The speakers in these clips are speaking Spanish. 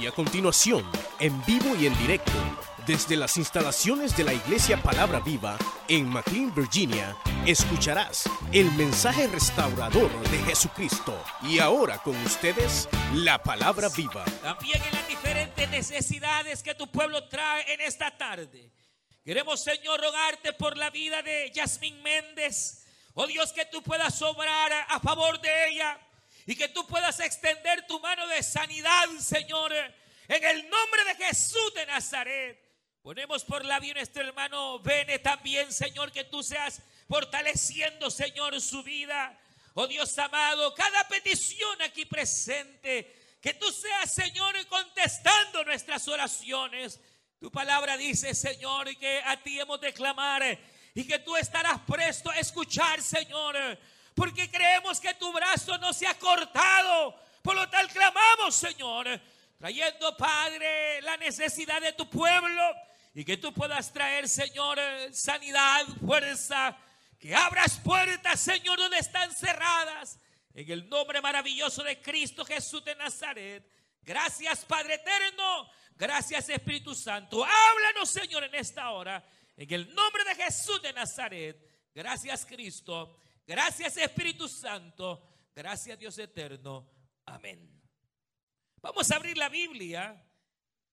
Y a continuación, en vivo y en directo, desde las instalaciones de la Iglesia Palabra Viva en McLean, Virginia, escucharás el mensaje restaurador de Jesucristo. Y ahora con ustedes, la Palabra Viva. También en las diferentes necesidades que tu pueblo trae en esta tarde. Queremos, Señor, rogarte por la vida de Yasmín Méndez. Oh Dios, que tú puedas obrar a favor de ella y que tú puedas extender tu mano de sanidad, Señor, en el nombre de Jesús de Nazaret. Ponemos por la vida nuestro hermano Bene también, Señor, que tú seas fortaleciendo, Señor, su vida. Oh Dios amado, cada petición aquí presente, que tú seas, Señor, contestando nuestras oraciones. Tu palabra dice, Señor, que a ti hemos de clamar y que tú estarás presto a escuchar, Señor porque creemos que tu brazo no se ha cortado. Por lo tal clamamos, Señor, trayendo, Padre, la necesidad de tu pueblo y que tú puedas traer, Señor, sanidad, fuerza, que abras puertas, Señor, donde están cerradas. En el nombre maravilloso de Cristo Jesús de Nazaret. Gracias, Padre eterno. Gracias, Espíritu Santo. Háblanos, Señor, en esta hora. En el nombre de Jesús de Nazaret. Gracias, Cristo. Gracias Espíritu Santo. Gracias Dios eterno. Amén. Vamos a abrir la Biblia.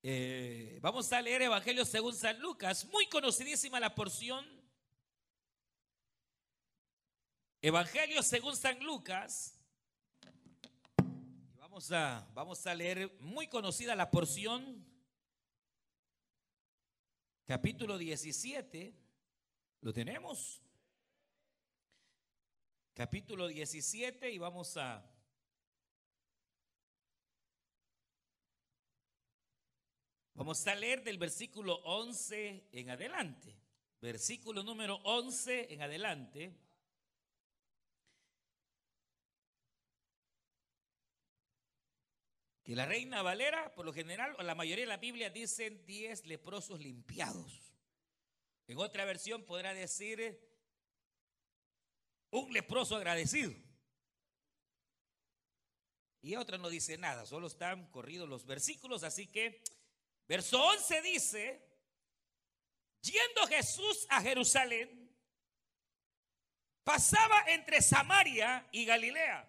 Eh, vamos a leer Evangelio según San Lucas. Muy conocidísima la porción. Evangelio según San Lucas. Vamos a, vamos a leer muy conocida la porción. Capítulo 17. ¿Lo tenemos? Capítulo 17 y vamos a... Vamos a leer del versículo 11 en adelante. Versículo número 11 en adelante. Que la reina Valera, por lo general, o la mayoría de la Biblia dicen 10 leprosos limpiados. En otra versión podrá decir un leproso agradecido. Y otra no dice nada, solo están corridos los versículos, así que verso 11 dice, yendo Jesús a Jerusalén, pasaba entre Samaria y Galilea.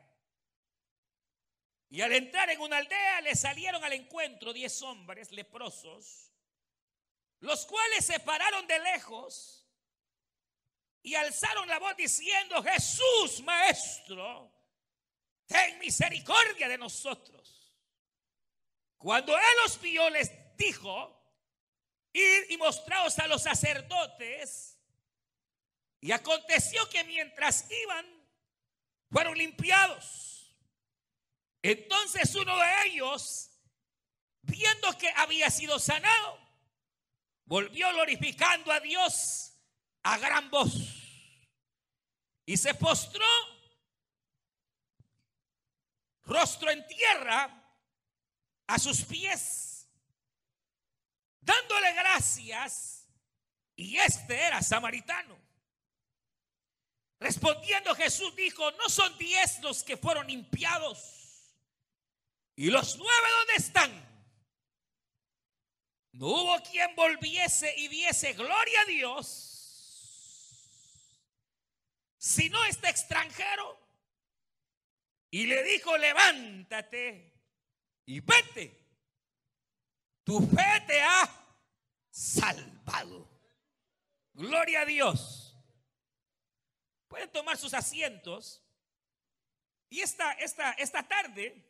Y al entrar en una aldea le salieron al encuentro diez hombres leprosos, los cuales se pararon de lejos y alzaron la voz diciendo, Jesús, Maestro, ten misericordia de nosotros. Cuando él los vio, les dijo, id y mostraos a los sacerdotes. Y aconteció que mientras iban, fueron limpiados. Entonces uno de ellos, viendo que había sido sanado, volvió glorificando a Dios a gran voz y se postró rostro en tierra a sus pies, dándole gracias, y este era samaritano. Respondiendo Jesús dijo, no son diez los que fueron limpiados, y los nueve dónde están. No hubo quien volviese y diese gloria a Dios sino este extranjero. Y le dijo, levántate y vete. Tu fe te ha salvado. Gloria a Dios. Pueden tomar sus asientos. Y esta, esta, esta tarde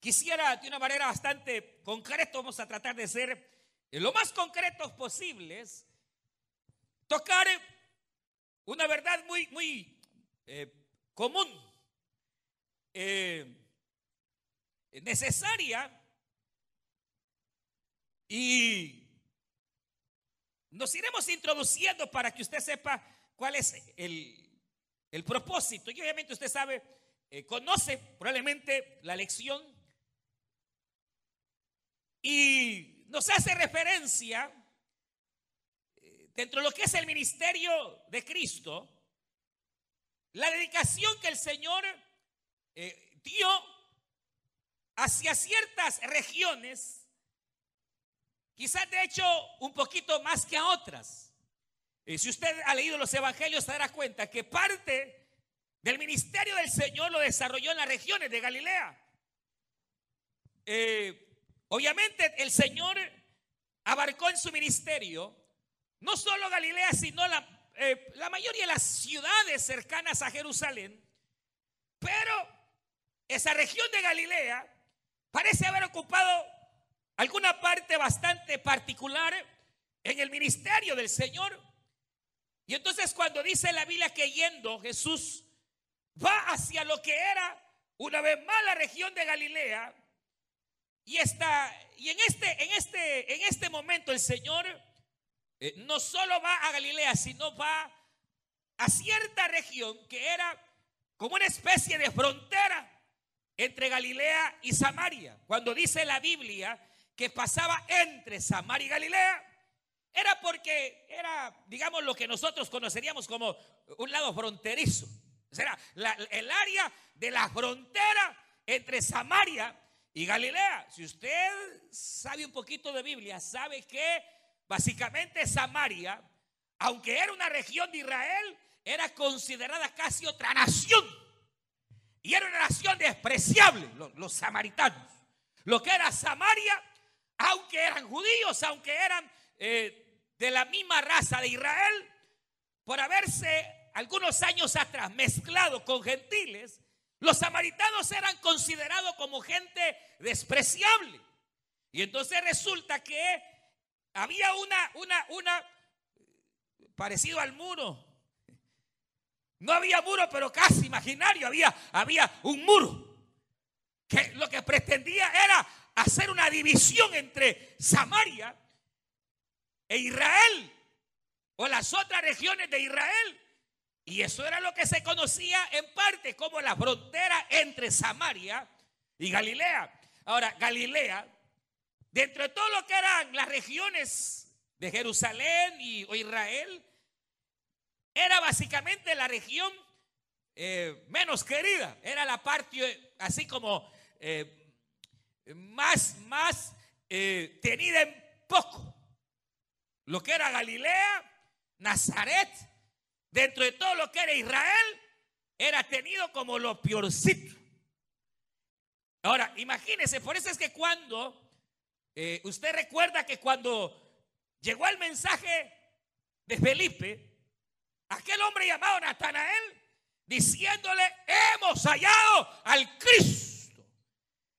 quisiera de una manera bastante concreta, vamos a tratar de ser lo más concretos posibles, tocar una verdad muy, muy eh, común, eh, necesaria y nos iremos introduciendo para que usted sepa cuál es el, el propósito. Y obviamente usted sabe, eh, conoce probablemente la lección y nos hace referencia dentro de lo que es el ministerio de Cristo, la dedicación que el Señor eh, dio hacia ciertas regiones, quizás de hecho un poquito más que a otras. Y si usted ha leído los evangelios, se dará cuenta que parte del ministerio del Señor lo desarrolló en las regiones de Galilea. Eh, obviamente el Señor abarcó en su ministerio no solo Galilea, sino la, eh, la mayoría de las ciudades cercanas a Jerusalén. Pero esa región de Galilea parece haber ocupado alguna parte bastante particular en el ministerio del Señor. Y entonces cuando dice la Biblia que yendo Jesús va hacia lo que era una vez más la región de Galilea, y está y en este en este en este momento el Señor eh, no solo va a Galilea, sino va a cierta región que era como una especie de frontera entre Galilea y Samaria. Cuando dice la Biblia que pasaba entre Samaria y Galilea, era porque era, digamos, lo que nosotros conoceríamos como un lado fronterizo. O sea, el área de la frontera entre Samaria y Galilea. Si usted sabe un poquito de Biblia, sabe que básicamente Samaria, aunque era una región de Israel, era considerada casi otra nación. Y era una nación despreciable, los, samaritanos. Lo que era Samaria, aunque eran judíos, aunque eran eh, de la misma raza de Israel, por haberse algunos años atrás mezclado con gentiles, los samaritanos eran considerados como gente despreciable. Y entonces resulta que había una, una, una, parecido al muro, no había muro, pero casi imaginario. Había, había un muro. Que lo que pretendía era hacer una división entre Samaria e Israel. O las otras regiones de Israel. Y eso era lo que se conocía en parte como la frontera entre Samaria y Galilea. Ahora, Galilea, dentro de todo lo que eran las regiones de Jerusalén y o Israel, era básicamente la región eh, menos querida. Era la parte así como eh, más, más eh, tenida en poco. Lo que era Galilea, Nazaret, dentro de todo lo que era Israel, era tenido como lo peorcito. Ahora, imagínese, por eso es que cuando usted recuerda que cuando llegó el mensaje de Felipe, aquel hombre llamado Natanael, diciéndole, hemos hallado al Cristo.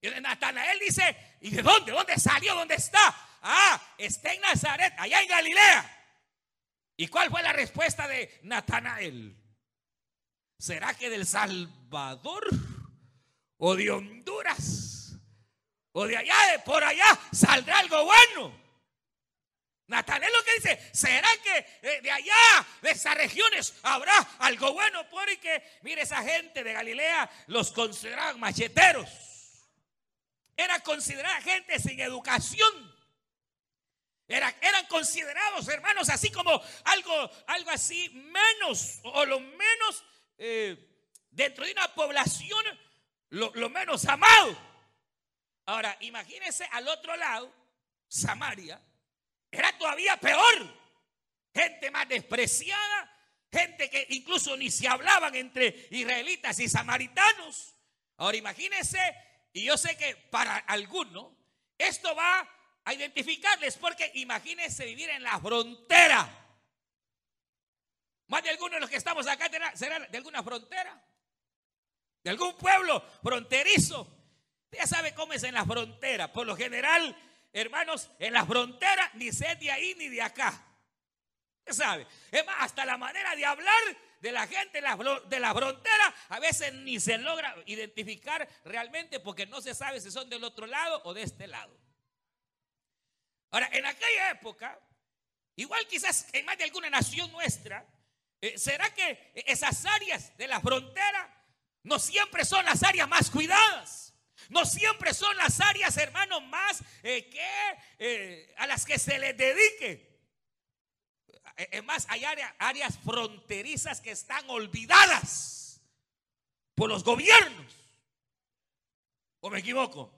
Y Natanael dice, ¿y de dónde? ¿Dónde salió? ¿Dónde está? Ah, está en Nazaret, allá en Galilea. ¿Y cuál fue la respuesta de Natanael? ¿Será que del Salvador o de Honduras o de allá, de por allá, saldrá algo bueno? Natanel lo que dice, ¿será que eh, de allá, de esas regiones, habrá algo bueno? Porque, mire, esa gente de Galilea los consideraban macheteros. Era considerada gente sin educación. Era, eran considerados, hermanos, así como algo, algo así menos, o lo menos eh, dentro de una población, lo, lo menos amado. Ahora, imagínense al otro lado, Samaria era todavía peor. Gente más despreciada, gente que incluso ni se hablaban entre israelitas y samaritanos. Ahora imagínense, y yo sé que para algunos esto va a identificarles, porque imagínense vivir en la frontera. Más de algunos de los que estamos acá será de alguna frontera, de algún pueblo fronterizo. Ya sabe cómo es en la frontera. Por lo general, hermanos, en la frontera, ni sé de ahí ni de acá. ¿Qué sabe? Es más, hasta la manera de hablar de la gente de la frontera a veces ni se logra identificar realmente porque no se sabe si son del otro lado o de este lado. Ahora, en aquella época, igual quizás en más de alguna nación nuestra, eh, ¿será que esas áreas de la frontera no siempre son las áreas más cuidadas? No siempre son las áreas, hermanos, más eh, que eh, a las que se les dedique. Eh, es más, hay áreas fronterizas que están olvidadas por los gobiernos. ¿O me equivoco?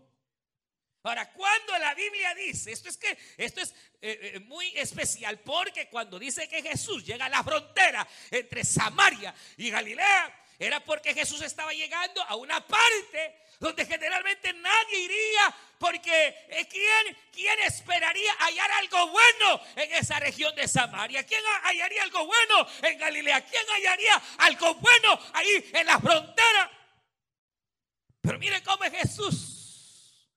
Ahora, cuando la Biblia dice, esto es que esto es muy especial porque cuando dice que Jesús llega a la frontera entre Samaria y Galilea, era porque Jesús estaba llegando a una parte donde generalmente nadie iría, porque eh, ¿quién, ¿quién esperaría hallar algo bueno en esa región de Samaria? ¿Quién hallaría algo bueno en Galilea? ¿Quién hallaría algo bueno ahí en la frontera? Pero mire cómo es Jesús,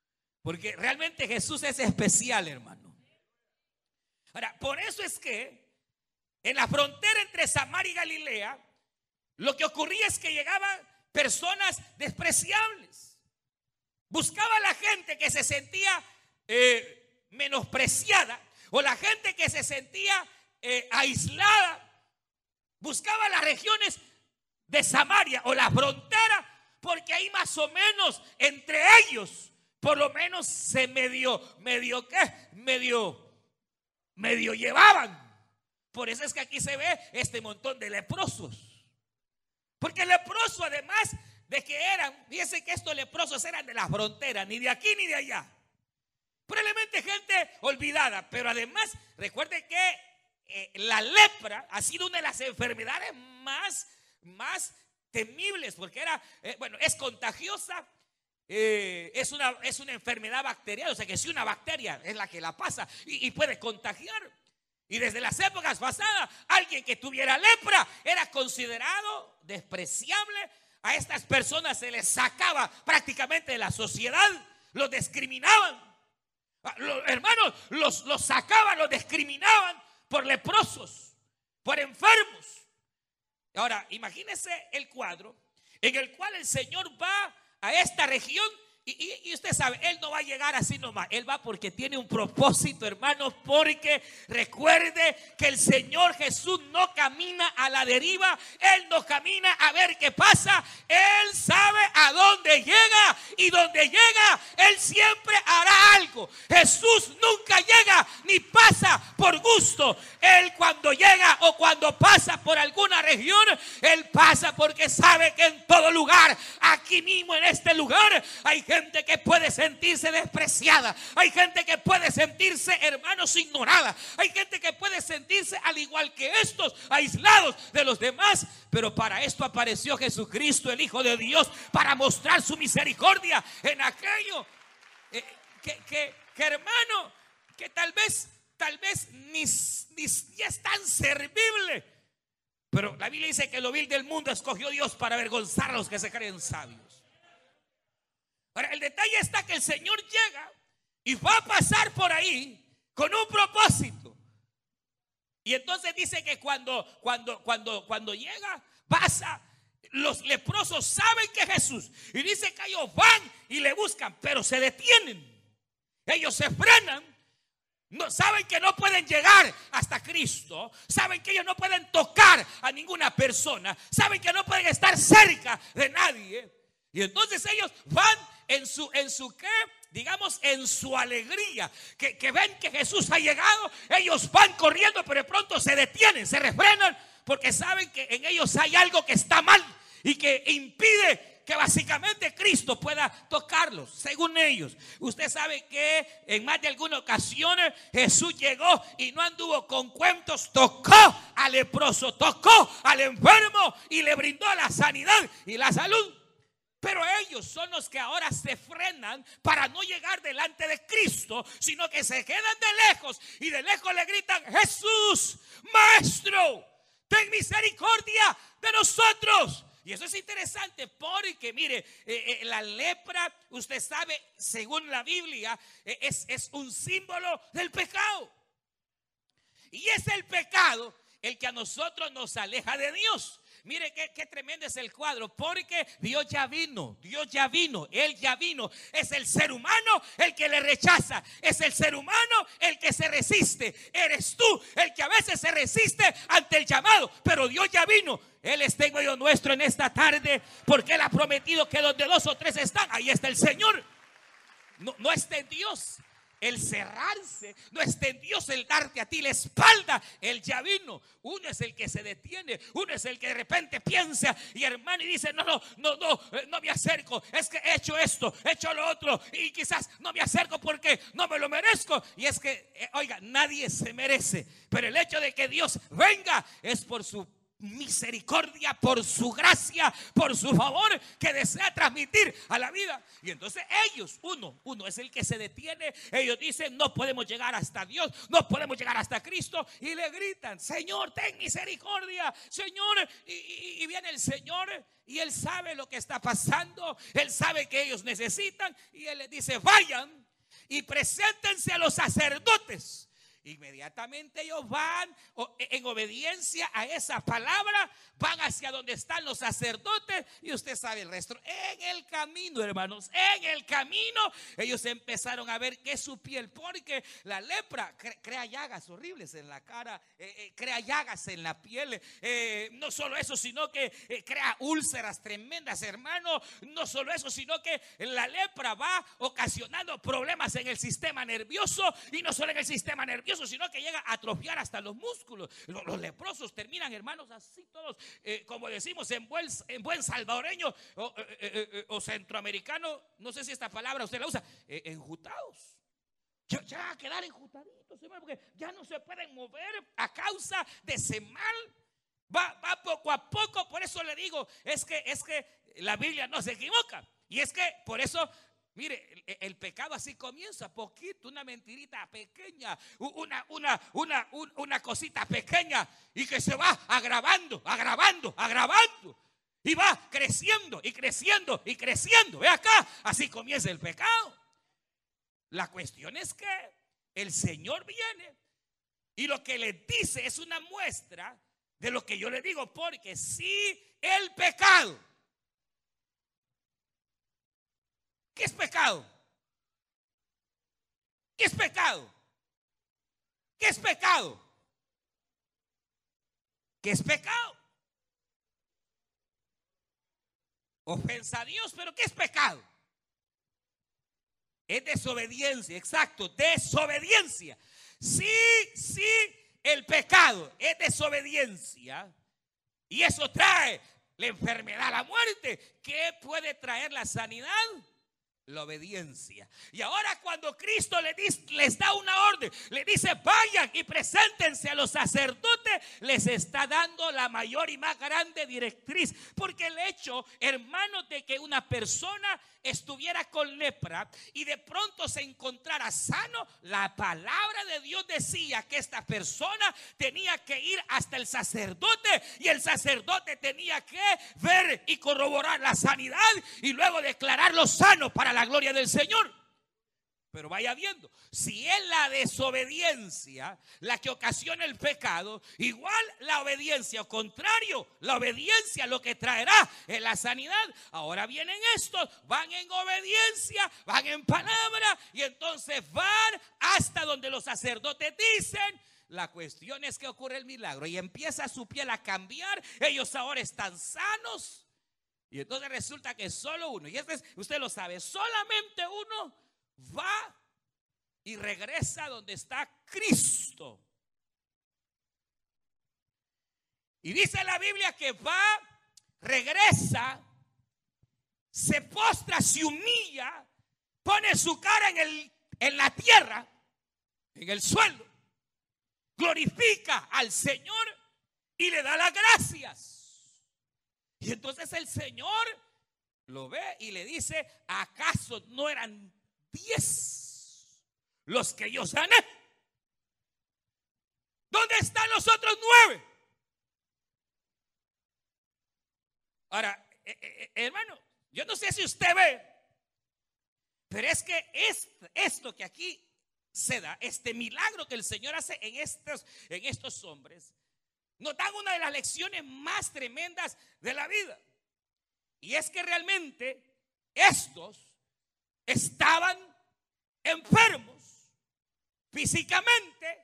porque realmente Jesús es especial, hermano. Ahora, por eso es que en la frontera entre Samaria y Galilea, lo que ocurría es que llegaban personas despreciables. Buscaba la gente que se sentía eh, menospreciada o la gente que se sentía eh, aislada. Buscaba las regiones de Samaria o la frontera porque ahí más o menos entre ellos por lo menos se medio, medio qué, medio, medio llevaban. Por eso es que aquí se ve este montón de leprosos. Porque el leproso, además de que eran, fíjense que estos leprosos eran de la frontera, ni de aquí ni de allá. Probablemente gente olvidada, pero además recuerde que eh, la lepra ha sido una de las enfermedades más, más temibles, porque era, eh, bueno, es contagiosa, eh, es, una, es una enfermedad bacteriana, o sea que si una bacteria es la que la pasa y puede contagiar. Y desde las épocas pasadas, alguien que tuviera lepra era considerado despreciable. A estas personas se les sacaba prácticamente de la sociedad, los discriminaban. Ah, los hermanos los, los sacaban, los discriminaban por leprosos, por enfermos. Ahora, imagínese el cuadro en el cual el Señor va a esta región y, usted sabe, Él no va a llegar así nomás. Él va porque tiene un propósito, hermanos. Porque recuerde que el Señor Jesús no camina a la deriva. Él no camina a ver qué pasa. Él sabe a dónde llega. Y donde llega, Él siempre hará algo. Jesús nunca llega ni pasa por gusto. Él cuando llega o cuando pasa por alguna región, Él pasa porque sabe que en todo lugar, aquí mismo en este lugar, hay gente que puede sentirse despreciada. Hay gente que puede sentirse, hermanos, ignorada. Hay gente que puede sentirse al igual que estos, aislados de los demás. Pero para esto apareció Jesucristo, el Hijo de Dios, para mostrar su misericordia en aquello eh, que, hermano, que tal vez, tal vez ni, ni, es tan servible. Pero la Biblia dice que lo vil del mundo escogió Dios para avergonzar a los que se creen sabios. Ahora, el detalle está que el Señor llega y va a pasar por ahí con un propósito. Y entonces dice que cuando, cuando, cuando, cuando llega, pasa. Los leprosos saben que Jesús. Y dice que ellos van y le buscan, pero se detienen. Ellos se frenan. No, saben que no pueden llegar hasta Cristo. Saben que ellos no pueden tocar a ninguna persona. Saben que no pueden estar cerca de nadie. Y entonces ellos van en su, en su qué, digamos, en su alegría, que, que ven que Jesús ha llegado, ellos van corriendo, pero de pronto se detienen, se refrenan, porque saben que en ellos hay algo que está mal y que impide que básicamente Cristo pueda tocarlos, según ellos. Usted sabe que en más de alguna ocasión Jesús llegó y no anduvo con cuentos, tocó al leproso, tocó al enfermo y le brindó la sanidad y la salud. Pero ellos son los que ahora se frenan para no llegar delante de Cristo, sino que se quedan de lejos y de lejos le gritan, Jesús, Maestro, ten misericordia de nosotros. Y eso es interesante porque, mire, eh, eh, la lepra, usted sabe, según la Biblia, eh, es, es un símbolo del pecado. Y es el pecado el que a nosotros nos aleja de Dios. Mire qué, tremendo es el cuadro, porque Dios ya vino, Dios ya vino, Él ya vino. Es el ser humano el que le rechaza, es el ser humano el que se resiste. Eres tú el que a veces se resiste ante el llamado, pero Dios ya vino. Él está en medio nuestro en esta tarde, porque Él ha prometido que donde dos o tres están, ahí está el Señor. No, no está Dios el cerrarse, no está en Dios el darte a ti la espalda. Él ya vino. Uno es el que se detiene, uno es el que de repente piensa y hermano y dice, no, no, no, no, eh, no me acerco. Es que he hecho esto, he hecho lo otro y quizás no me acerco porque no me lo merezco. Y es que, eh, oiga, nadie se merece. Pero el hecho de que Dios venga es por su misericordia, por su gracia, por su favor que desea transmitir a la vida. Y entonces ellos, uno, uno es el que se detiene. Ellos dicen, no podemos llegar hasta Dios, no podemos llegar hasta Cristo. Y le gritan, Señor, ten misericordia, Señor. Y, viene el Señor y Él sabe lo que está pasando. Él sabe que ellos necesitan. Y Él les dice, vayan y preséntense a los sacerdotes Inmediatamente ellos van en obediencia a esa palabra, van hacia donde están los sacerdotes y usted sabe el resto. En el camino, hermanos, en el camino ellos empezaron a ver que su piel, porque la lepra crea llagas horribles en la cara, eh, eh, crea llagas en la piel. Eh, no solo eso, sino que crea úlceras tremendas, hermano. No solo eso, sino que la lepra va ocasionando problemas en el sistema nervioso y no solo en el sistema nervioso sino que llega a atrofiar hasta los músculos. Los, leprosos terminan, hermanos, así todos, eh, como decimos en buen, en buen salvadoreño eh, eh, o, centroamericano, no sé si esta palabra usted la usa, enjutados. Ya, ya a quedar enjutaditos, hermano, porque ya no se pueden mover a causa de ese mal. Va, va poco a poco, por eso le digo, es que, es que la Biblia no se equivoca. Y es que por eso Mire, el, pecado así comienza, poquito, una mentirita pequeña, una, una, una, una cosita pequeña y que se va agravando, agravando, agravando. Y va creciendo y creciendo y creciendo. Ve acá, así comienza el pecado. La cuestión es que el Señor viene y lo que le dice es una muestra de lo que yo le digo, porque si el pecado ¿Qué es pecado? ¿Qué es pecado? ¿Qué es pecado? ¿Qué es pecado? Ofensa a Dios, pero ¿qué es pecado? Es desobediencia, exacto, desobediencia. Sí, sí, el pecado es desobediencia. Y eso trae la enfermedad, la muerte. ¿Qué puede traer la sanidad? La obediencia. Y ahora cuando Cristo les, les da una orden, le dice, vayan y preséntense a los sacerdotes, les está dando la mayor y más grande directriz. Porque el hecho, hermanos, de que una persona estuviera con lepra y de pronto se encontrara sano, la palabra de Dios decía que esta persona tenía que ir hasta el sacerdote y el sacerdote tenía que ver y corroborar la sanidad y luego declararlo sano para la gloria del Señor. Pero vaya viendo, si es la desobediencia la que ocasiona el pecado, igual la obediencia, o contrario, la obediencia lo que traerá es la sanidad. Ahora vienen estos, van en obediencia, van en palabra y entonces van hasta donde los sacerdotes dicen. La cuestión es que ocurre el milagro y empieza su piel a cambiar. Ellos ahora están sanos. Y entonces resulta que solo uno, y este usted lo sabe, solamente uno va y regresa donde está Cristo. Y dice la Biblia que va, regresa, se postra, se humilla, pone su cara en, el, en la tierra, en el suelo, glorifica al Señor y le da las gracias. Y entonces el Señor lo ve y le dice, ¿acaso no eran diez los que yo sané. ¿Dónde están los otros nueve? Ahora, eh, eh, eh, hermano, yo no sé si usted ve, pero es que es, esto que aquí se da, este milagro que el Señor hace en estos, en estos hombres, nos dan una de las lecciones más tremendas de la vida. Y es que realmente estos estaban enfermos físicamente,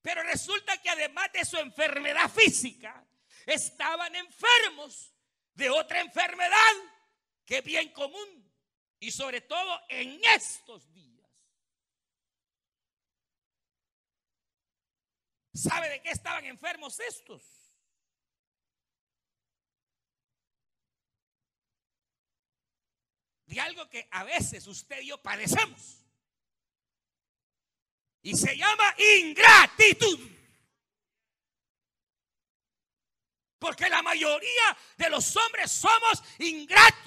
pero resulta que además de su enfermedad física, estaban enfermos de otra enfermedad que es bien común y sobre todo en estos días. ¿Sabe de qué estaban enfermos estos? De algo que a veces usted y yo padecemos. Y se llama ingratitud. Porque la mayoría de los hombres somos ingratos.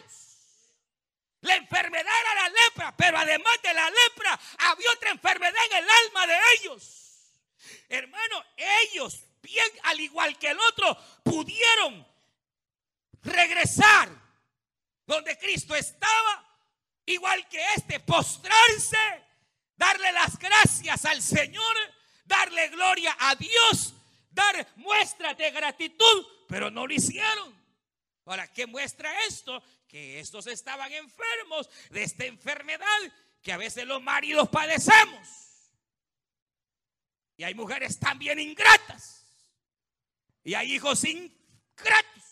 La enfermedad era la lepra, pero además de la lepra había otra enfermedad en el alma de ellos. Hermano, ellos, bien al igual que el otro, pudieron regresar donde Cristo estaba, igual que este, postrarse, darle las gracias al Señor, darle gloria a Dios, dar muestra de gratitud, pero no lo hicieron. Ahora, ¿qué muestra esto? Que estos estaban enfermos de esta enfermedad que a veces los maridos padecemos. Y hay mujeres también ingratas. Y hay hijos ingratos.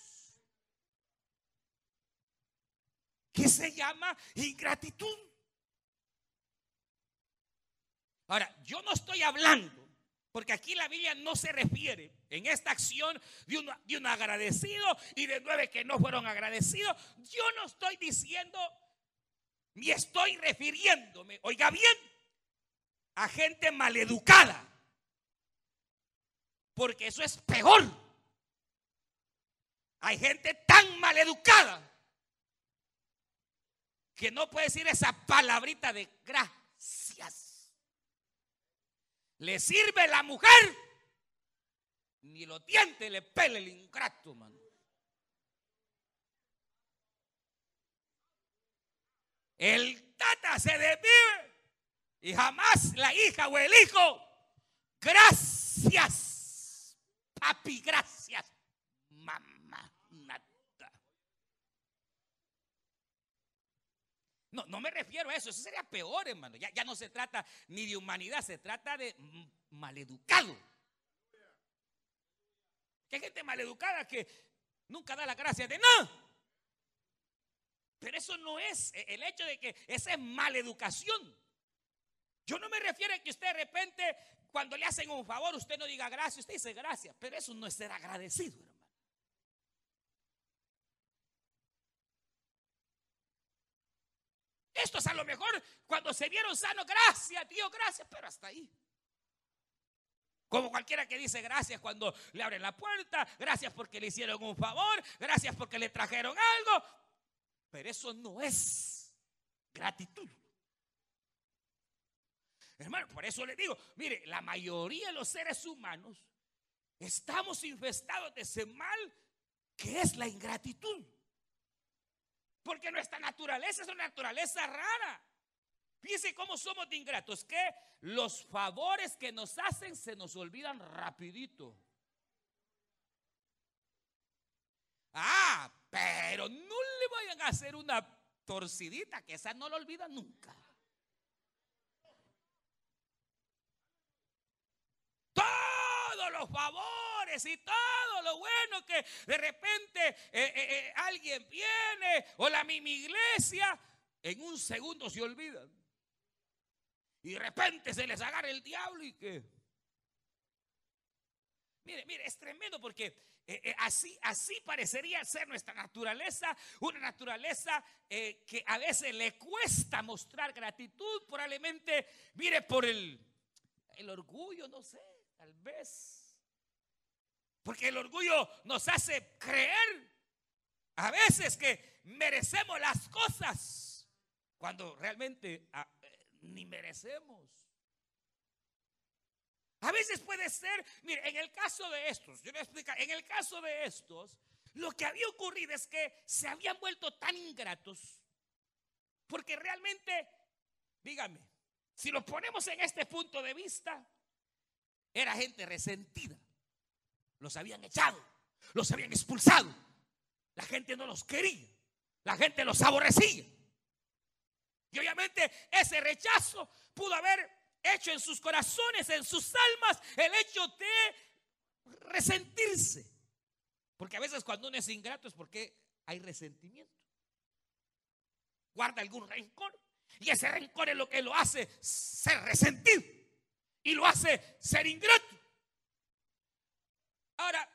¿Qué se llama ingratitud? Ahora, yo no estoy hablando porque aquí la Biblia no se refiere en esta acción de un, de un agradecido y de nueve que no fueron agradecidos. Yo no estoy diciendo ni estoy refiriéndome, oiga bien, a gente maleducada. Porque eso es peor. Hay gente tan maleducada que no puede decir esa palabrita de gracias le sirve la mujer, ni lo dientes le pele el ingrato, mano. El tata se desvive y jamás la hija o el hijo, gracias, papi, gracias, mamá, nada. No, no me refiero a eso, eso sería peor, hermano. Ya, ya no se trata ni de humanidad, se trata de maleducado. Que hay gente maleducada que nunca da la gracia de nada. Pero eso no es e, el hecho de que esa es maleducación. Yo no me refiero a que usted de repente, cuando le hacen un favor, usted no diga gracias, usted dice gracias. Pero eso no es ser agradecido, hermano. Estos a lo mejor cuando se vieron sanos, gracias, Dios, gracias, pero hasta ahí. Como cualquiera que dice gracias cuando le abren la puerta, gracias porque le hicieron un favor, gracias porque le trajeron algo. Pero eso no es gratitud. Hermano, por eso le digo, mire, la mayoría de los seres humanos estamos infestados de ese mal que es la ingratitud. Porque nuestra naturaleza es una naturaleza rara. Fíjense cómo somos de ingratos, que los favores que nos hacen se nos olvidan rapidito. Ah, pero no le vayan a hacer una torcidita, que esa no lo olvida nunca. Todos los favores y todo lo bueno que de repente eh, eh, eh, alguien viene o la misma iglesia, en un segundo se olvidan. Y de repente se les agarra el diablo y que... Mire, mire, es tremendo porque así, así parecería ser nuestra naturaleza, una naturaleza que a veces le cuesta mostrar gratitud, probablemente, mire, por el, el orgullo, no sé, tal vez porque el orgullo nos hace creer a veces que merecemos las cosas cuando realmente ah, ni merecemos. A veces puede ser, mire, en el caso de estos, yo voy a explicar, en el caso de estos, lo que había ocurrido es que se habían vuelto tan ingratos, porque realmente, dígame, si lo ponemos en este punto de vista, era gente resentida. Los habían echado, los habían expulsado. La gente no los quería, la gente los aborrecía. Y obviamente ese rechazo pudo haber hecho en sus corazones, en sus almas, el hecho de resentirse. Porque a veces cuando uno es ingrato es porque hay resentimiento. Guarda algún rencor. Y ese rencor es lo que lo hace ser resentido. Y lo hace ser ingrato. Ahora,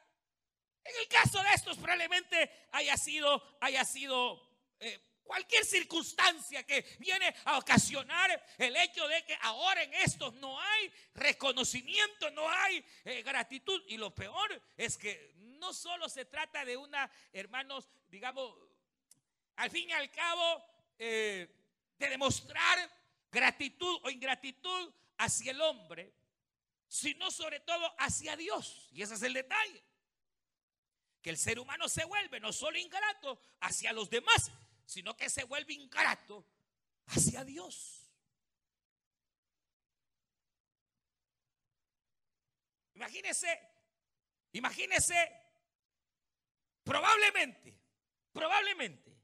en el caso de estos probablemente haya sido, haya sido eh, cualquier circunstancia que viene a ocasionar el hecho de que ahora en estos no hay reconocimiento, no hay eh, gratitud. Y lo peor es que no solo se trata de una, hermanos, digamos, al fin y al cabo, eh, de demostrar gratitud o ingratitud hacia el hombre, sino sobre todo hacia Dios. Y ese es el detalle. Que el ser humano se vuelve no solo ingrato hacia los demás, sino que se vuelve ingrato hacia Dios. Imagínese, imagínese, probablemente, probablemente,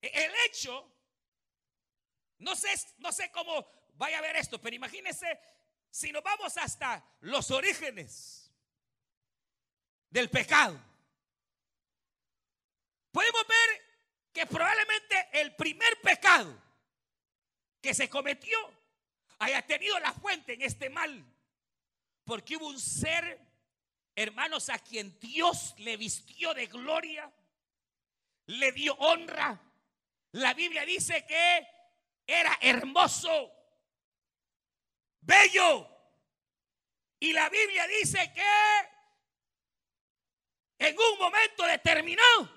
el hecho, no sé, no sé cómo vaya a ver esto, pero imagínese si nos vamos hasta los orígenes del pecado. Podemos ver que probablemente el primer pecado que se cometió haya tenido la fuente en este mal. Porque hubo un ser, hermanos, a quien Dios le vistió de gloria, le dio honra. La Biblia dice que era hermoso, bello. Y la Biblia dice que en un momento determinado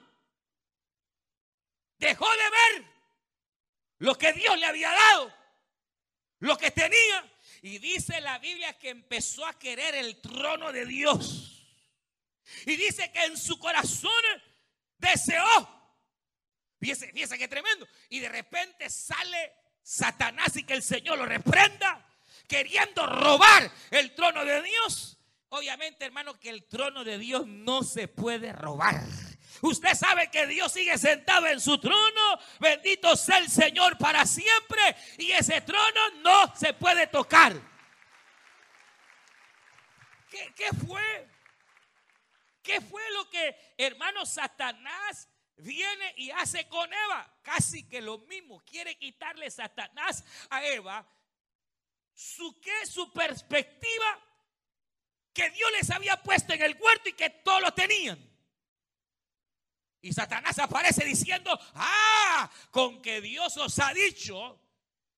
dejó de ver lo que Dios le había dado, lo que tenía. Y dice la Biblia que empezó a querer el trono de Dios. Y dice que en su corazón deseó. Fíjese, fíjese qué tremendo. Y de repente sale Satanás y que el Señor lo reprenda, queriendo robar el trono de Dios. Obviamente, hermano, que el trono de Dios no se puede robar. Usted sabe que Dios sigue sentado en su trono. Bendito sea el Señor para siempre. Y ese trono no se puede tocar. ¿Qué, fue? ¿Qué fue lo que, hermano, Satanás viene y hace con Eva? Casi que lo mismo. Quiere quitarle Satanás a Eva su qué, su perspectiva que Dios les había puesto en el huerto y que todos lo tenían. Y Satanás aparece diciendo, ah, con que Dios os ha dicho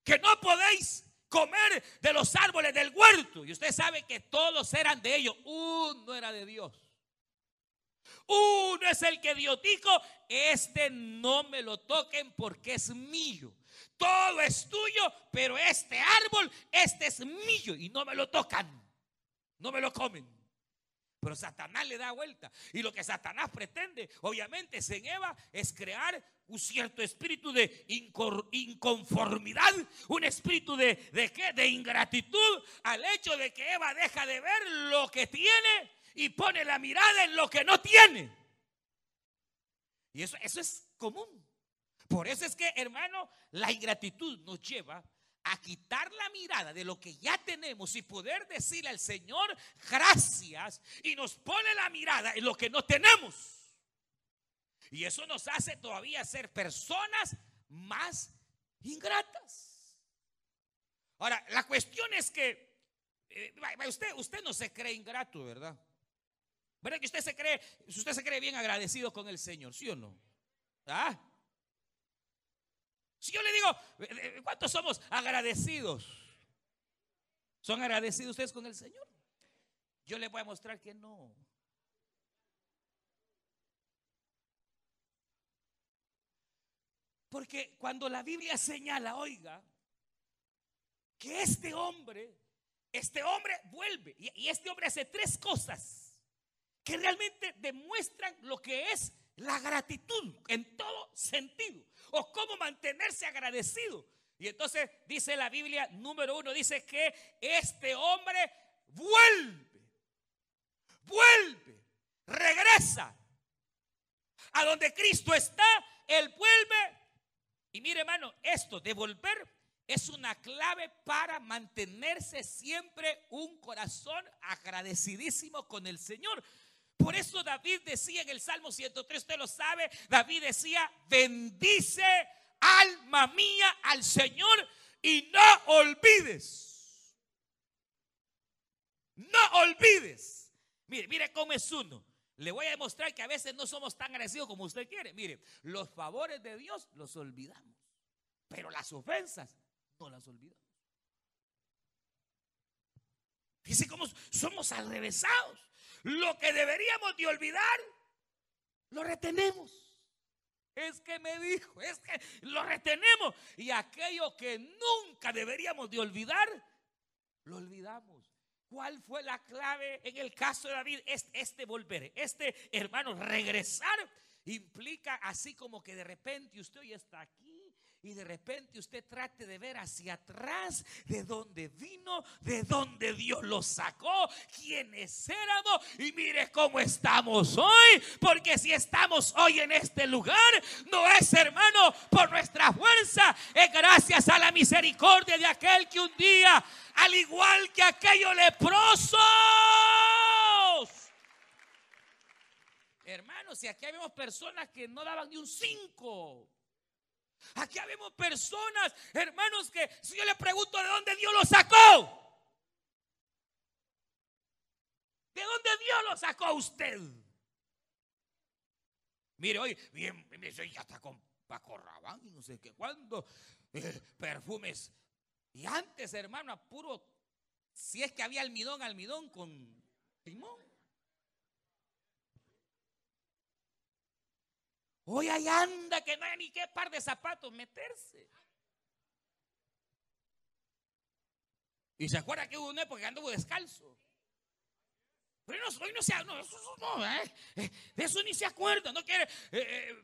que no podéis comer de los árboles del huerto. Y usted sabe que todos eran de ellos. Uno era de Dios. Uno es el que Dios dijo, este no me lo toquen porque es mío. Todo es tuyo, pero este árbol, este es mío y no me lo tocan. No me lo comen. Pero Satanás le da vuelta. Y lo que Satanás pretende, obviamente, en Eva, es crear un cierto espíritu de inconformidad, un espíritu de, de, ¿qué? de ingratitud al hecho de que Eva deja de ver lo que tiene y pone la mirada en lo que no tiene. Y eso, eso es común. Por eso es que, hermano, la ingratitud nos lleva a quitar la mirada de lo que ya tenemos y poder decirle al Señor gracias y nos pone la mirada en lo que no tenemos. Y eso nos hace todavía ser personas más ingratas. Ahora, la cuestión es que eh, usted, usted no se cree ingrato, ¿verdad? ¿Verdad que usted se cree, usted se cree bien agradecido con el Señor, ¿sí o no? ¿Ah? Si yo le digo, eh, eh, ¿cuántos somos agradecidos? ¿Son agradecidos ustedes con el Señor? Yo les voy a mostrar que no. Porque cuando la Biblia señala, oiga, que este hombre, este hombre vuelve, y este hombre hace tres cosas que realmente demuestran lo que es la gratitud en todo sentido o cómo mantenerse agradecido. Y entonces dice la Biblia, número uno, dice que este hombre vuelve, vuelve, regresa a donde Cristo está, él vuelve. Y mire hermano, esto de volver es una clave para mantenerse siempre un corazón agradecidísimo con el Señor. Por eso David decía en el Salmo 103, usted lo sabe, David decía, bendice alma mía al Señor y no olvides no olvides. Mire, mire cómo es uno. Le voy a demostrar que a veces no somos tan agradecidos como usted quiere. Mire, los favores de Dios los olvidamos, pero las ofensas no las olvidamos. Fíjese cómo somos alrevesados. Lo que deberíamos de olvidar, lo retenemos. Es que me dijo, es que lo retenemos. Y aquello que nunca deberíamos de olvidar, lo olvidamos. ¿Cuál fue la clave en el caso de David? Este, este volver, este hermano, regresar implica así como que de repente usted hoy está aquí y de repente usted trate de ver hacia atrás de dónde vino, de dónde Dios lo sacó, quiénes éramos y mire cómo estamos hoy, porque si estamos hoy en este lugar, no es hermano por nuestra fuerza, es gracias a la misericordia de aquel que un día, al igual que aquellos leprosos, hermanos, si aquí habemos personas que no daban ni un cinco. Aquí habemos personas, hermanos, que si yo le pregunto de dónde Dios lo sacó, ¿de dónde Dios lo sacó usted? Mire, hoy, bien, ya está con Paco Rabán y no sé qué, cuándo, eh, perfumes. Y antes, hermano, puro, si es que había almidón, almidón con limón. Hoy ahí anda que no hay ni qué par de zapatos meterse. Y se acuerda que hubo una época que anduvo descalzo. Pero no, hoy no se no, eso, no, ¿eh? Eh, de eso ni se acuerda, no quiere. Eh,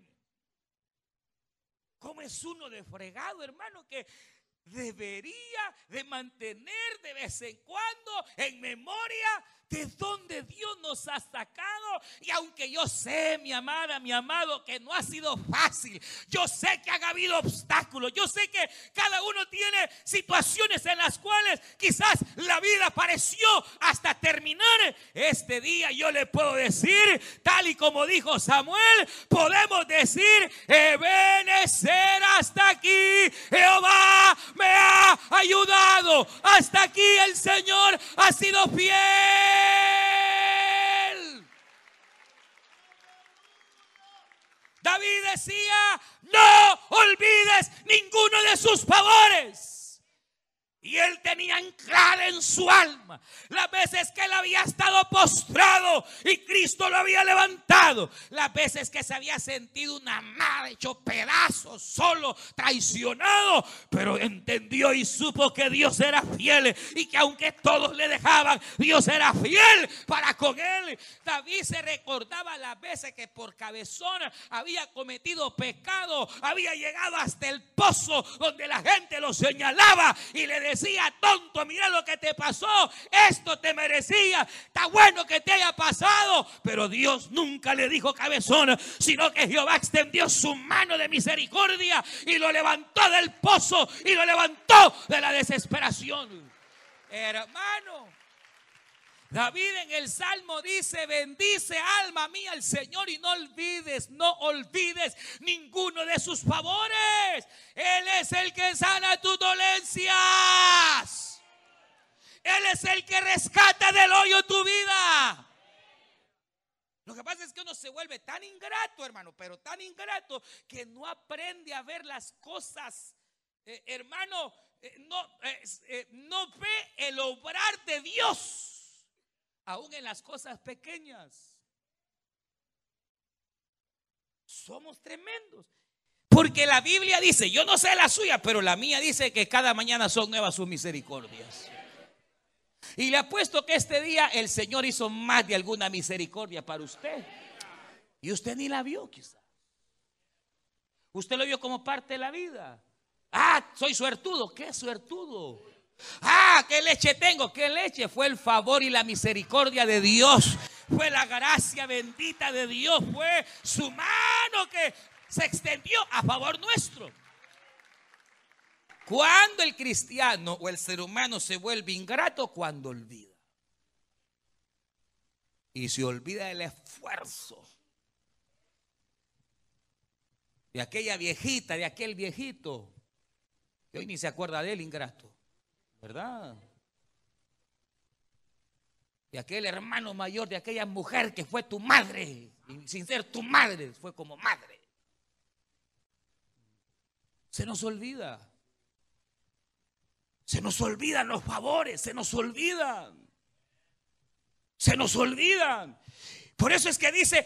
¿Cómo es uno de fregado, hermano? Que debería de mantener de vez en cuando en memoria de dónde Dios nos ha sacado. Y aunque yo sé, mi amada, mi amado, que no ha sido fácil, yo sé que ha habido obstáculos, yo sé que cada uno tiene situaciones en las cuales quizás la vida pareció hasta terminar. Este día yo le puedo decir, tal y como dijo Samuel, podemos decir, Ebenecer hasta aquí, Jehová me ha ayudado, hasta aquí el Señor ha sido fiel. David decía, no olvides ninguno de sus favores. Y él tenía anclada en su alma las veces que él había estado postrado y Cristo lo había levantado. Las veces que se había sentido una madre hecho pedazos, solo, traicionado. Pero entendió y supo que Dios era fiel y que aunque todos le dejaban, Dios era fiel para con él. David se recordaba las veces que por cabezón había cometido pecado, había llegado hasta el pozo donde la gente lo señalaba y le decía decía, tonto, mira lo que te pasó, esto te merecía, está bueno que te haya pasado, pero Dios nunca le dijo cabezón, sino que Jehová extendió su mano de misericordia y lo levantó del pozo y lo levantó de la desesperación. Hermano, David en el Salmo dice, bendice alma mía al Señor y no olvides, no olvides ninguno de sus favores. Él es el que sana tus dolencias. Él es el que rescata del hoyo tu vida. Lo que pasa es que uno se vuelve tan ingrato, hermano, pero tan ingrato que no aprende a ver las cosas, eh, hermano, eh, eh, no ve el obrar de Dios aún en las cosas pequeñas. Somos tremendos. Porque la Biblia dice, yo no sé la suya, pero la mía dice que cada mañana son nuevas sus misericordias. Y le apuesto que este día el Señor hizo más de alguna misericordia para usted. Y usted ni la vio quizá. Usted lo vio como parte de la vida. Ah, soy suertudo. ¿Qué suertudo? Ah, ¿qué leche tengo? ¿Qué leche? Fue el favor y la misericordia de Dios. Fue la gracia bendita de Dios. Fue su mano que se extendió a favor nuestro. Cuando el cristiano o el ser humano se vuelve ingrato, cuando olvida. Y se olvida el esfuerzo de aquella viejita, de aquel viejito, que hoy ni se acuerda de él, ingrato. ¿Verdad? de aquel hermano mayor, de aquella mujer que fue tu madre, sin ser tu madre, fue como madre. Se nos olvida. Se nos olvidan los favores, se nos olvidan. Se nos olvidan. Por eso es que dice,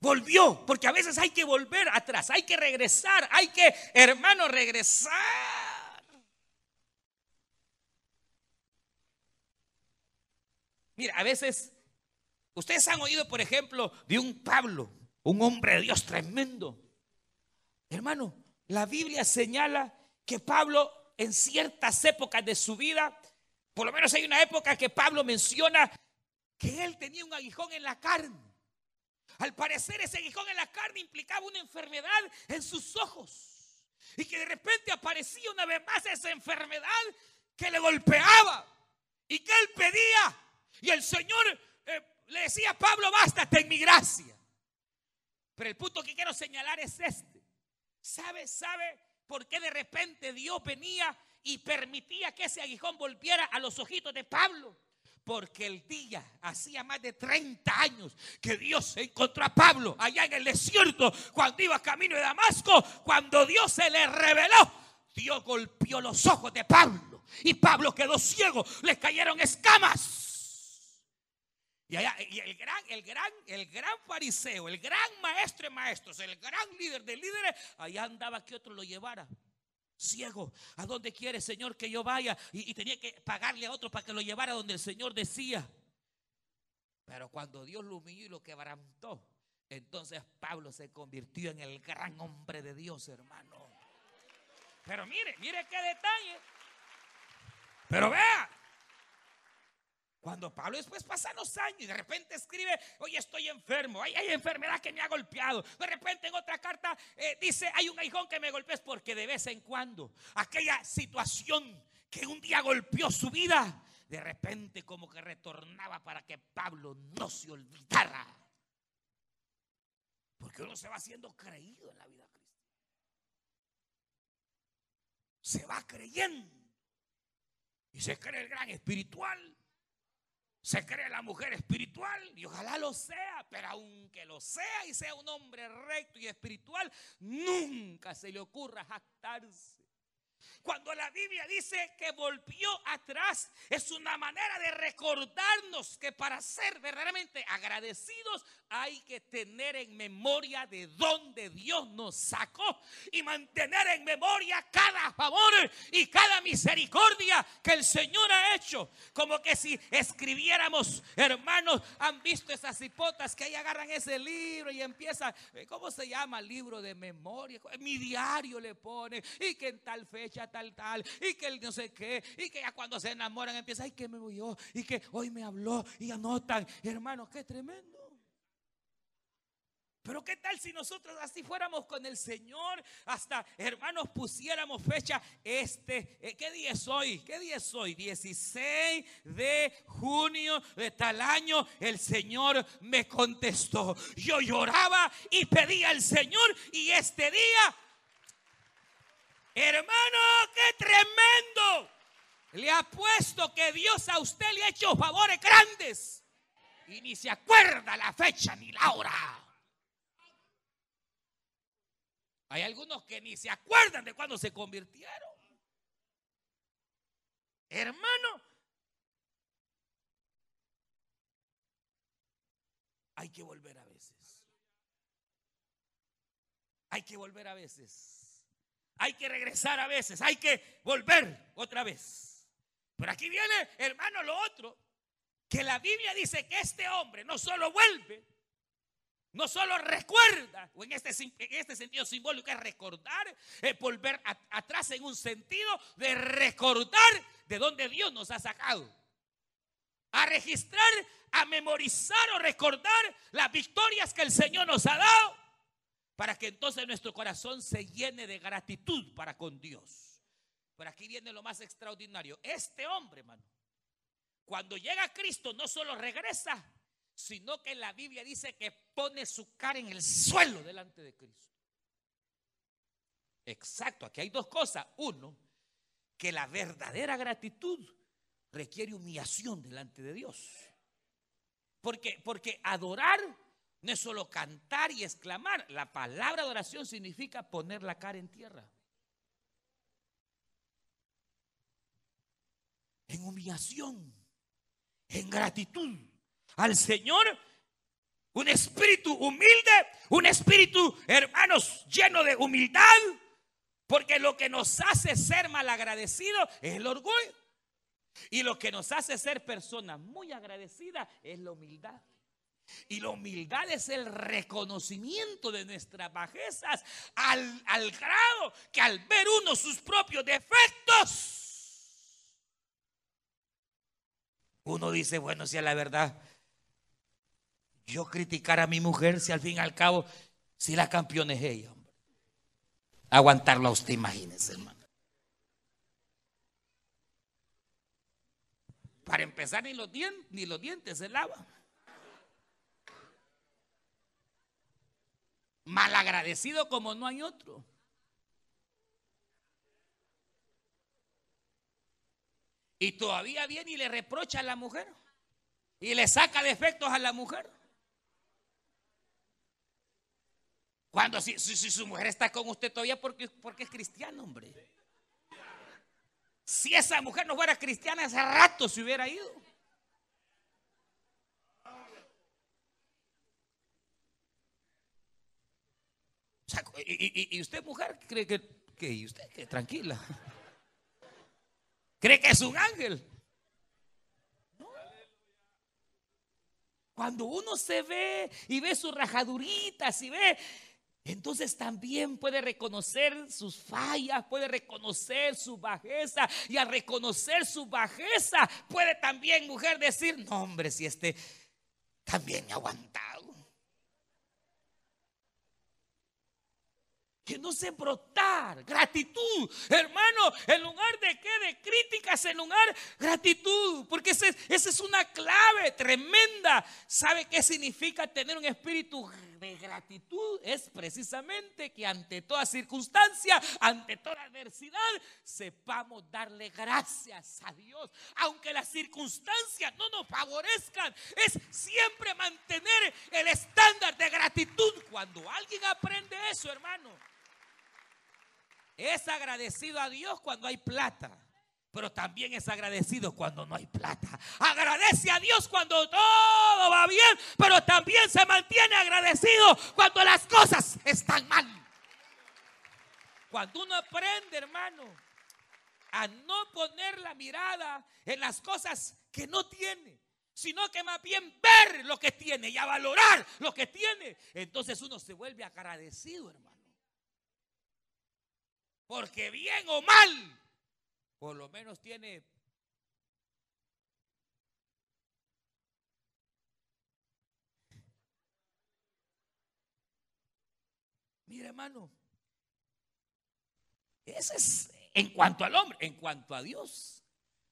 volvió, porque a veces hay que volver atrás, hay que regresar, hay que, hermano, regresar. Mira, a veces, ustedes han oído, por ejemplo, de un Pablo, un hombre de Dios tremendo. Hermano, la Biblia señala que Pablo en ciertas épocas de su vida, por lo menos hay una época que Pablo menciona que él tenía un aguijón en la carne. Al parecer ese aguijón en la carne implicaba una enfermedad en sus ojos. Y que de repente aparecía una vez más esa enfermedad que le golpeaba y que él pedía. Y el Señor eh, le decía a Pablo, bástate en mi gracia. Pero el punto que quiero señalar es este. ¿Sabe, sabe por qué de repente Dios venía y permitía que ese aguijón volviera a los ojitos de Pablo? Porque el día, hacía más de 30 años que Dios se encontró a Pablo allá en el desierto, cuando iba camino de Damasco, cuando Dios se le reveló, Dios golpeó los ojos de Pablo y Pablo quedó ciego, le cayeron escamas. Y, el gran, el gran, el gran fariseo, el gran maestro de maestros, el gran líder de líderes, allá andaba que otro lo llevara ciego. ¿A dónde quiere, Señor, que yo vaya? Y, tenía que pagarle a otro para que lo llevara donde el Señor decía. Pero cuando Dios lo humilló y lo quebrantó, entonces Pablo se convirtió en el gran hombre de Dios, hermano. Pero mire, mire qué detalle. Pero vea, cuando Pablo después pasa los años y de repente escribe, oye, estoy enfermo, hay, enfermedad que me ha golpeado. De repente en otra carta eh, dice, hay un aguijón que me golpea, porque de vez en cuando aquella situación que un día golpeó su vida, de repente como que retornaba para que Pablo no se olvidara. Porque uno se va haciendo creído en la vida cristiana. Se va creyendo. Y se cree el gran espiritual se cree la mujer espiritual y ojalá lo sea, pero aunque lo sea y sea un hombre recto y espiritual, nunca se le ocurra jactarse. Cuando la Biblia dice que volvió atrás, es una manera de recordarnos que para ser verdaderamente agradecidos hay que tener en memoria de dónde Dios nos sacó y mantener en memoria cada favor y cada misericordia que el Señor ha hecho. Como que si escribiéramos, hermanos, han visto esas hipotas que ahí agarran ese libro y empiezan, eh, ¿cómo se llama? Libro de memoria. Mi diario le pone y que en tal fecha tal, tal, y que él no sé qué, y que ya cuando se enamoran empieza, ay, que me voy yo, y que hoy me habló, y anotan, hermanos, qué tremendo. Pero qué tal si nosotros así fuéramos con el Señor, hasta hermanos pusiéramos fecha, este, eh, ¿qué día es hoy? ¿Qué día es hoy? 16 de junio de tal año, el Señor me contestó. Yo lloraba y pedía al Señor y este día Hermano, qué tremendo. Le ha puesto que Dios a usted le ha hecho favores grandes. Y ni se acuerda la fecha ni la hora. Hay algunos que ni se acuerdan de cuándo se convirtieron. Hermano, hay que volver a veces. Hay que volver a veces. Hay que regresar a veces, hay que volver otra vez. Pero aquí viene, hermano, lo otro, que la Biblia dice que este hombre no solo vuelve, no solo recuerda, o en este, en este sentido simbólico es recordar, es volver atrás en un sentido de recordar de dónde Dios nos ha sacado. A registrar, a memorizar o recordar las victorias que el Señor nos ha dado para que entonces nuestro corazón se llene de gratitud para con Dios. Pero aquí viene lo más extraordinario. Este hombre, hermano, cuando llega a Cristo no solo regresa, sino que la Biblia dice que pone su cara en el suelo delante de Cristo. Exacto, aquí hay dos cosas. Uno, que la verdadera gratitud requiere humillación delante de Dios. Porque, porque adorar no es solo cantar y exclamar. La palabra adoración significa poner la cara en tierra. En humillación, en gratitud al Señor. Un espíritu humilde, un espíritu, hermanos, lleno de humildad. Porque lo que nos hace ser malagradecidos es el orgullo. Y lo que nos hace ser personas muy agradecidas es la humildad. Y la humildad es el reconocimiento de nuestras bajezas al, grado que al ver uno sus propios defectos, uno dice, bueno, si a la verdad, yo criticar a mi mujer, si al fin y al cabo, si la campeona es ella, hombre. Aguantarlo a usted, imagínese, hermano. Para empezar, ni los dientes, ni los dientes se. Malagradecido como no hay otro. Y todavía viene y le reprocha a la mujer. Y le saca defectos a la mujer. Cuando si, si, su mujer está con usted todavía porque, porque es cristiano, hombre. Si esa mujer no fuera cristiana, hace rato se hubiera ido. y, usted, mujer, cree que, que usted, que tranquila. ¿Cree que es un ángel? Cuando uno se ve y ve sus rajaduritas y ve entonces también puede reconocer sus fallas, puede reconocer su bajeza. Y al reconocer su bajeza, puede también, mujer, decir, no, hombre, si este también me ha aguantado. que no se brotar gratitud, hermano, en lugar de qué, de críticas, en lugar gratitud, porque esa es una clave tremenda. ¿Sabe qué significa tener un espíritu de gratitud? Es precisamente que ante toda circunstancia, ante toda adversidad, sepamos darle gracias a Dios, aunque las circunstancias no nos favorezcan, es siempre mantener el estándar de gratitud. Cuando alguien aprende eso, hermano, es agradecido a Dios cuando hay plata. Pero también es agradecido cuando no hay plata. Agradece a Dios cuando todo va bien. Pero también se mantiene agradecido cuando las cosas están mal. Cuando uno aprende, hermano, a no poner la mirada en las cosas que no tiene, sino que más bien ver lo que tiene y a valorar lo que tiene, entonces uno se vuelve agradecido, hermano. Porque bien o mal, por lo menos tiene Mira, hermano, ese es en cuanto al hombre, en cuanto a Dios.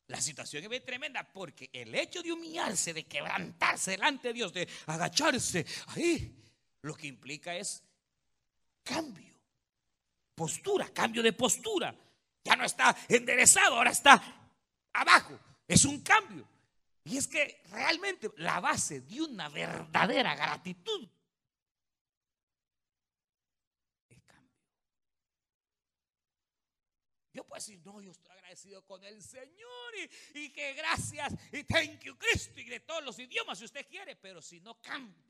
La situación es tremenda porque el hecho de humillarse, de quebrantarse delante de Dios, de agacharse ahí, lo que implica es cambio postura, cambio de postura. Ya no está enderezado, ahora está abajo. Es un cambio. Y es que realmente la base de una verdadera gratitud es cambio. Yo puedo decir, no, yo estoy agradecido con el Señor y, y que gracias y thank you Cristo y de todos los idiomas si usted quiere, pero si no cambio,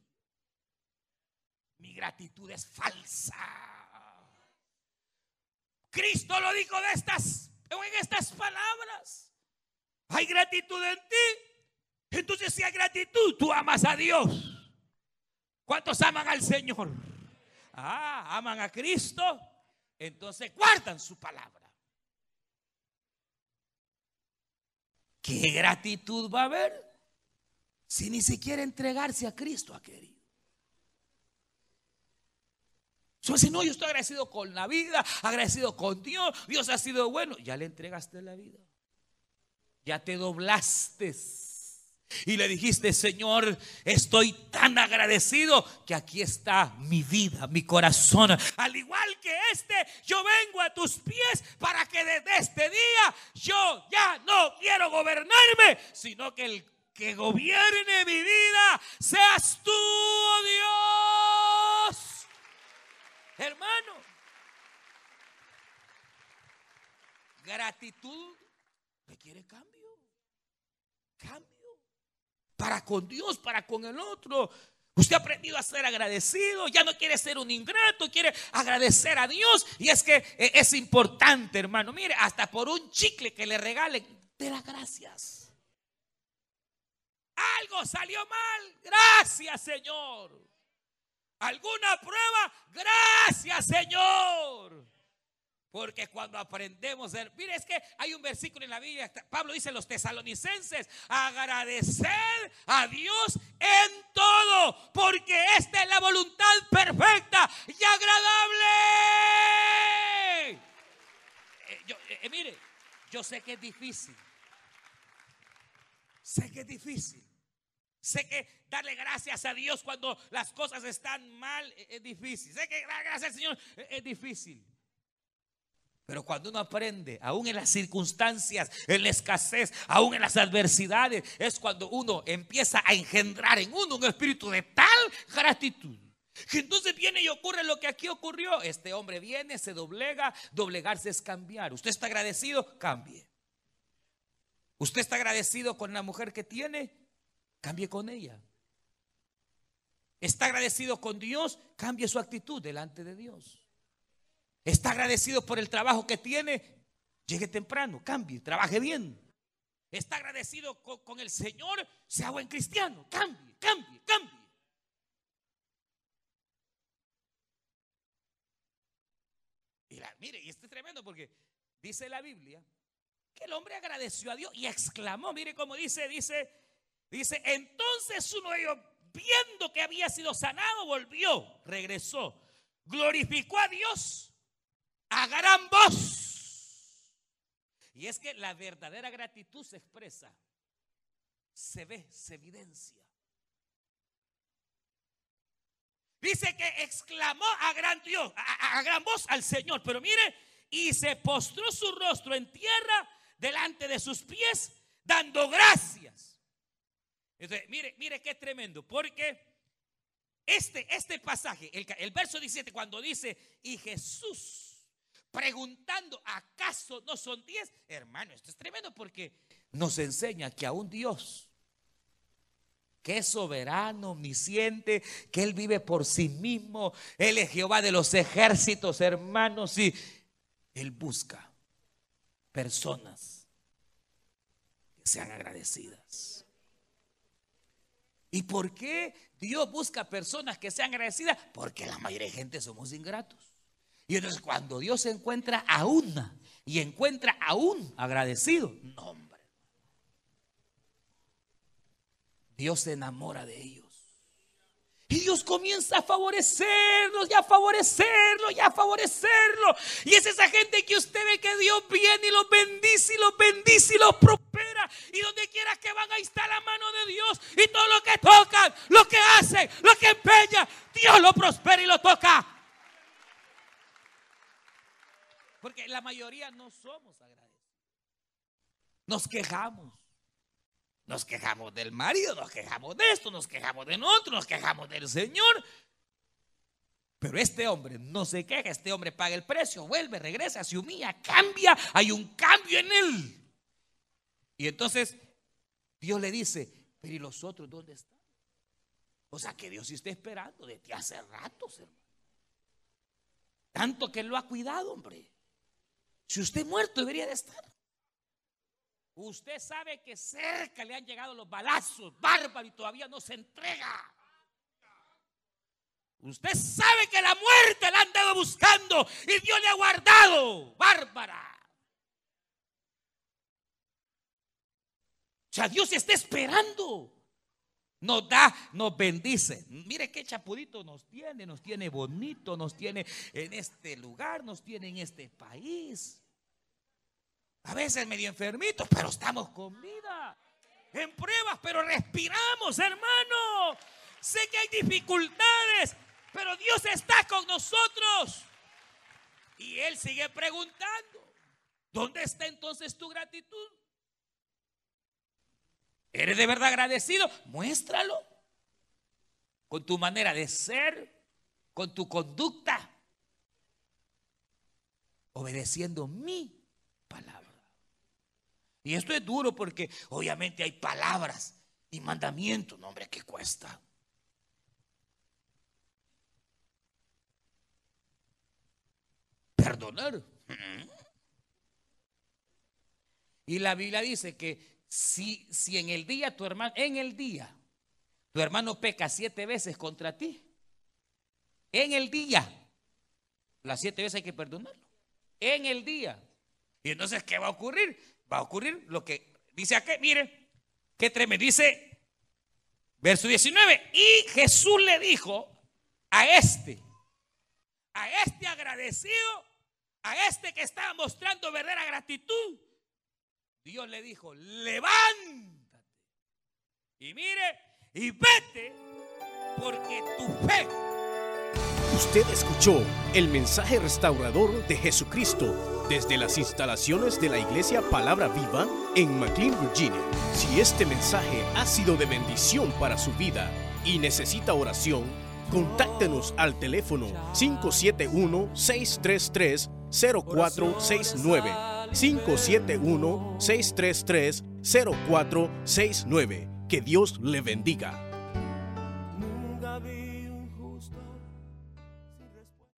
mi gratitud es falsa. Cristo lo dijo de estas, en estas palabras. Hay gratitud en ti. Entonces si hay gratitud, tú amas a Dios. ¿Cuántos aman al Señor? Ah, aman a Cristo. Entonces guardan su palabra. ¿Qué gratitud va a haber si ni siquiera entregarse a Cristo ha querido? Si no, yo estoy agradecido con la vida, agradecido con Dios. Dios ha sido bueno. Ya le entregaste la vida. Ya te doblaste. Y le dijiste, Señor, estoy tan agradecido que aquí está mi vida, mi corazón. Al igual que este, yo vengo a tus pies para que desde este día yo ya no quiero gobernarme, sino que el que gobierne mi vida seas tú, oh Dios. Hermano, gratitud requiere cambio. Cambio. Para con Dios, para con el otro. Usted ha aprendido a ser agradecido, ya no quiere ser un ingrato, quiere agradecer a Dios. Y es que eh, es importante, hermano. Mire, hasta por un chicle que le regalen, de las gracias. Algo salió mal, gracias Señor. Alguna prueba, gracias Señor. Porque cuando aprendemos, mire, es que hay un versículo en la Biblia, Pablo dice los tesalonicenses, agradecer a Dios en todo, porque esta es la voluntad perfecta y agradable. Eh, eh, eh, mire, yo sé que es difícil, sé que es difícil, sé que darle gracias a Dios cuando las cosas están mal es difícil, sé que dar gracias al Señor es difícil. Pero cuando uno aprende, aún en las circunstancias, en la escasez, aún en las adversidades, es cuando uno empieza a engendrar en uno un espíritu de tal gratitud. Que entonces viene y ocurre lo que aquí ocurrió. Este hombre viene, se doblega, doblegarse es cambiar. Usted está agradecido, cambie. Usted está agradecido con la mujer que tiene, cambie con ella. Está agradecido con Dios, cambie su actitud delante de Dios. Está agradecido por el trabajo que tiene. Llegue temprano, cambie, trabaje bien. Está agradecido con, el Señor, sea buen cristiano. Cambie, cambie, cambie. Y mire, y esto es tremendo porque dice la Biblia que el hombre agradeció a Dios y exclamó, mire cómo dice, dice, dice, entonces uno de ellos, viendo que había sido sanado, volvió, regresó, glorificó a Dios a gran voz. Y es que la verdadera gratitud se expresa, se ve, se evidencia. Dice que exclamó a gran Dios, a, gran voz al Señor, pero mire, y se postró su rostro en tierra delante de sus pies, dando gracias. Entonces, mire, mire qué tremendo, porque este, este pasaje, el, el verso 17, cuando dice, y Jesús preguntando, ¿acaso no son diez? Hermano, esto es tremendo porque nos enseña que aún Dios, que es soberano, omnisciente, que Él vive por sí mismo, Él es Jehová de los ejércitos, hermanos, y Él busca personas que sean agradecidas. ¿Y por qué Dios busca personas que sean agradecidas? Porque la mayoría de gente somos ingratos. Y entonces cuando Dios encuentra a una y encuentra a un agradecido, no hombre. Dios se enamora de ellos. Y Dios comienza a favorecerlos y a favorecerlos y a favorecerlos. Y es esa gente que usted ve que Dios viene y los bendice y los bendice y los prospera. Donde quiera que van, ahí está la mano de Dios. Y todo lo que tocan, lo que hacen, lo que empeñan, Dios lo prospera y lo toca. Porque la mayoría no somos agradecidos. Nos quejamos. Nos quejamos del marido, nos quejamos de esto, nos quejamos de otro, nos quejamos del Señor. Pero este hombre no se queja, este hombre paga el precio, vuelve, regresa, se humilla, cambia, hay un cambio en él. Y entonces Dios le dice, pero ¿y los otros dónde están? O sea que Dios está esperando de ti hace rato, hermano. Tanto que lo ha cuidado, hombre. Si usted muerto debería de estar. Usted sabe que cerca le han llegado los balazos, bárbaro, y todavía no se entrega. Usted sabe que la muerte la han dado buscando y Dios le ha guardado, bárbara. Dios está esperando. Nos da, nos bendice. Mire qué chapudito nos tiene, nos tiene bonito, nos tiene en este lugar, nos tiene en este país. A veces medio enfermitos, pero estamos con vida. En pruebas, pero respiramos, hermano. Sé que hay dificultades, pero Dios está con nosotros. Y Él sigue preguntando, ¿dónde está entonces tu gratitud? ¿Eres de verdad agradecido? Muéstralo. Con tu manera de ser, con tu conducta, obedeciendo mi palabra. Y esto es duro porque obviamente hay palabras y mandamientos, no hombre, que cuesta. Perdonar. Y la Biblia dice que si, si en el día tu hermano, en el día, tu hermano peca siete veces contra ti, en el día, las siete veces hay que perdonarlo. En el día. Y entonces, ¿qué va a ocurrir? Va a ocurrir lo que dice aquí, mire, qué tremendo. Dice, verso 19, y Jesús le dijo a este, a este agradecido, a este que estaba mostrando verdadera gratitud, Dios le dijo, levántate y mire y vete porque tu fe. Usted escuchó el mensaje restaurador de Jesucristo desde las instalaciones de la iglesia Palabra Viva en McLean, Virginia. Si este mensaje ha sido de bendición para su vida y necesita oración, contáctenos al teléfono 571-633-0469. 571-633-0469. Que Dios le bendiga.